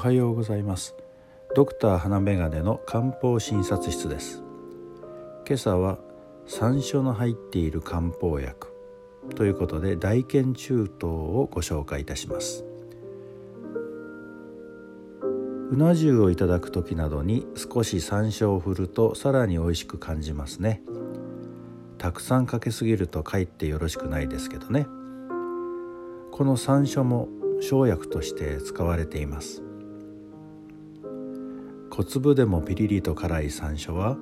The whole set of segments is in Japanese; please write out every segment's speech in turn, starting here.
はようございます。ドクター花眼鏡の漢方診察室です。今朝は山椒の入っている漢方薬ということで大腱中等をご紹介いたします。うな重をいただく時などに少し山椒を振るとさらに美味しく感じますね。たくさんかけすぎるとかえってよろしくないですけどね。この山椒も生薬として使われています。小粒でもピリリと辛い山椒は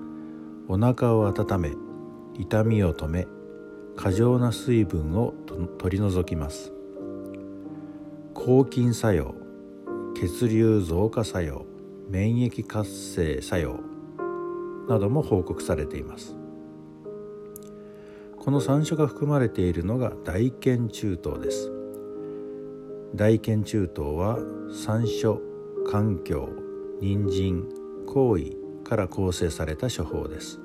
お腹を温め痛みを止め過剰な水分を取り除きます。抗菌作用血流増加作用免疫活性作用なども報告されています。この山椒が含まれているのが大腱中等です。大腱中等は山椒環境人参行為から構成された処方です。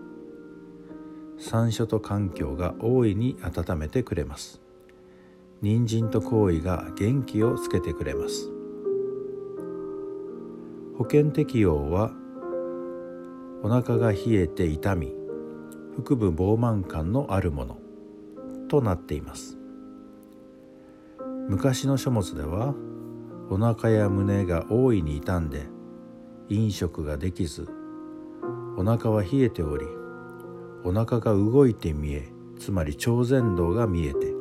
山椒と環境が大いに温めてくれます。人参と行為が元気をつけてくれます。保険適用はお腹が冷えて痛み腹部膨満感のあるものとなっています。昔の書物ではお腹や胸が大いに傷んで飲食ができずお腹は冷えておりお腹が動いて見えつまり超前動が見えて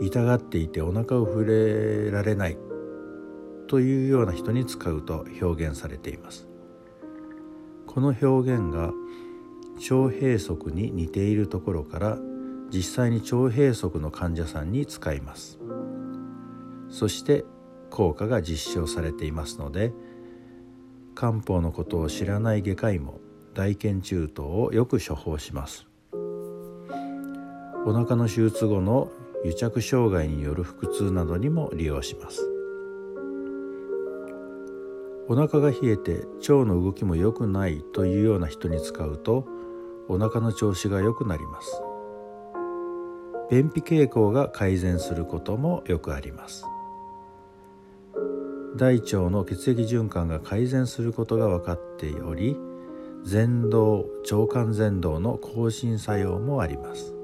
痛がっていてお腹を触れられないというような人に使うと表現されています。この表現が腸閉塞に似ているところから実際に腸閉塞の患者さんに使います。そして効果が実証されていますので漢方のことを知らない外科医も大腱中等をよく処方します。お腹の手術後の癒着障害による腹痛などにも利用します。お腹が冷えて腸の動きも良くないというような人に使うとお腹の調子が良くなります。便秘傾向が改善することもよくあります。大腸の血液循環が改善することが分かっており前動腸管前動の更新作用もあります。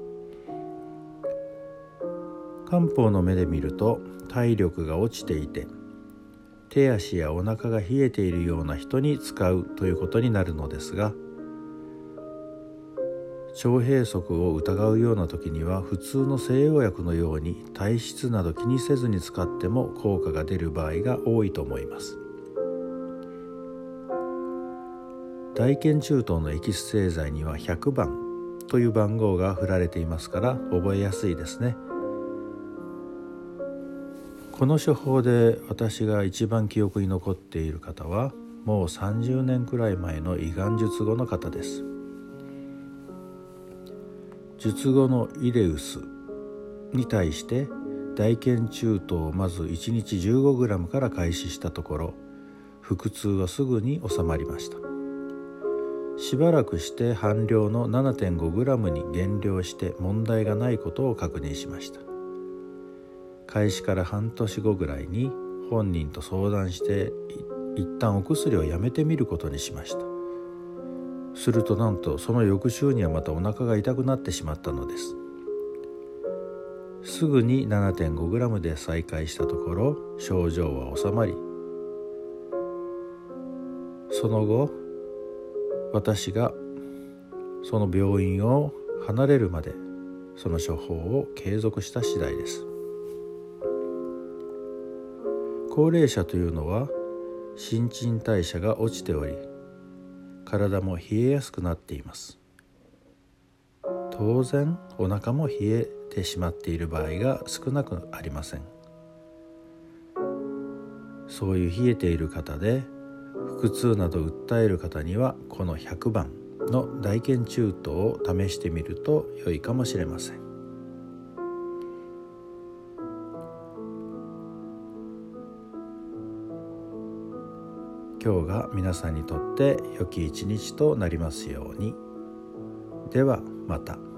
漢方の目で見ると体力が落ちていて手足やお腹が冷えているような人に使うということになるのですが腸閉塞を疑うような時には普通の西洋薬のように体質など気にせずに使っても効果が出る場合が多いと思います。大腱中等のエキス製剤には100番という番号が振られていますから覚えやすいですね。この処方で私が一番記憶に残っている方はもう30年くらい前の胃がん術後の方です。術後のイレウスに対して大腱中等をまず1日 15g から開始したところ腹痛はすぐに収まりました。しばらくして半量の 7.5g に減量して問題がないことを確認しました。開始から半年後ぐらいに本人と相談して一旦お薬をやめてみることにしました。するとなんとその翌週にはまたお腹が痛くなってしまったのです。すぐに 7.5g で再開したところ症状は治まりその後私がその病院を離れるまでその処方を継続した次第です。高齢者というのは新陳代謝が落ちており体も冷えやすくなっています。当然お腹も冷えてしまっている場合が少なくありません。そういう冷えている方で腹痛など訴える方にはこの100番の大腱中等を試してみると良いかもしれません。今日が皆さんにとって良き一日となりますように。ではまた。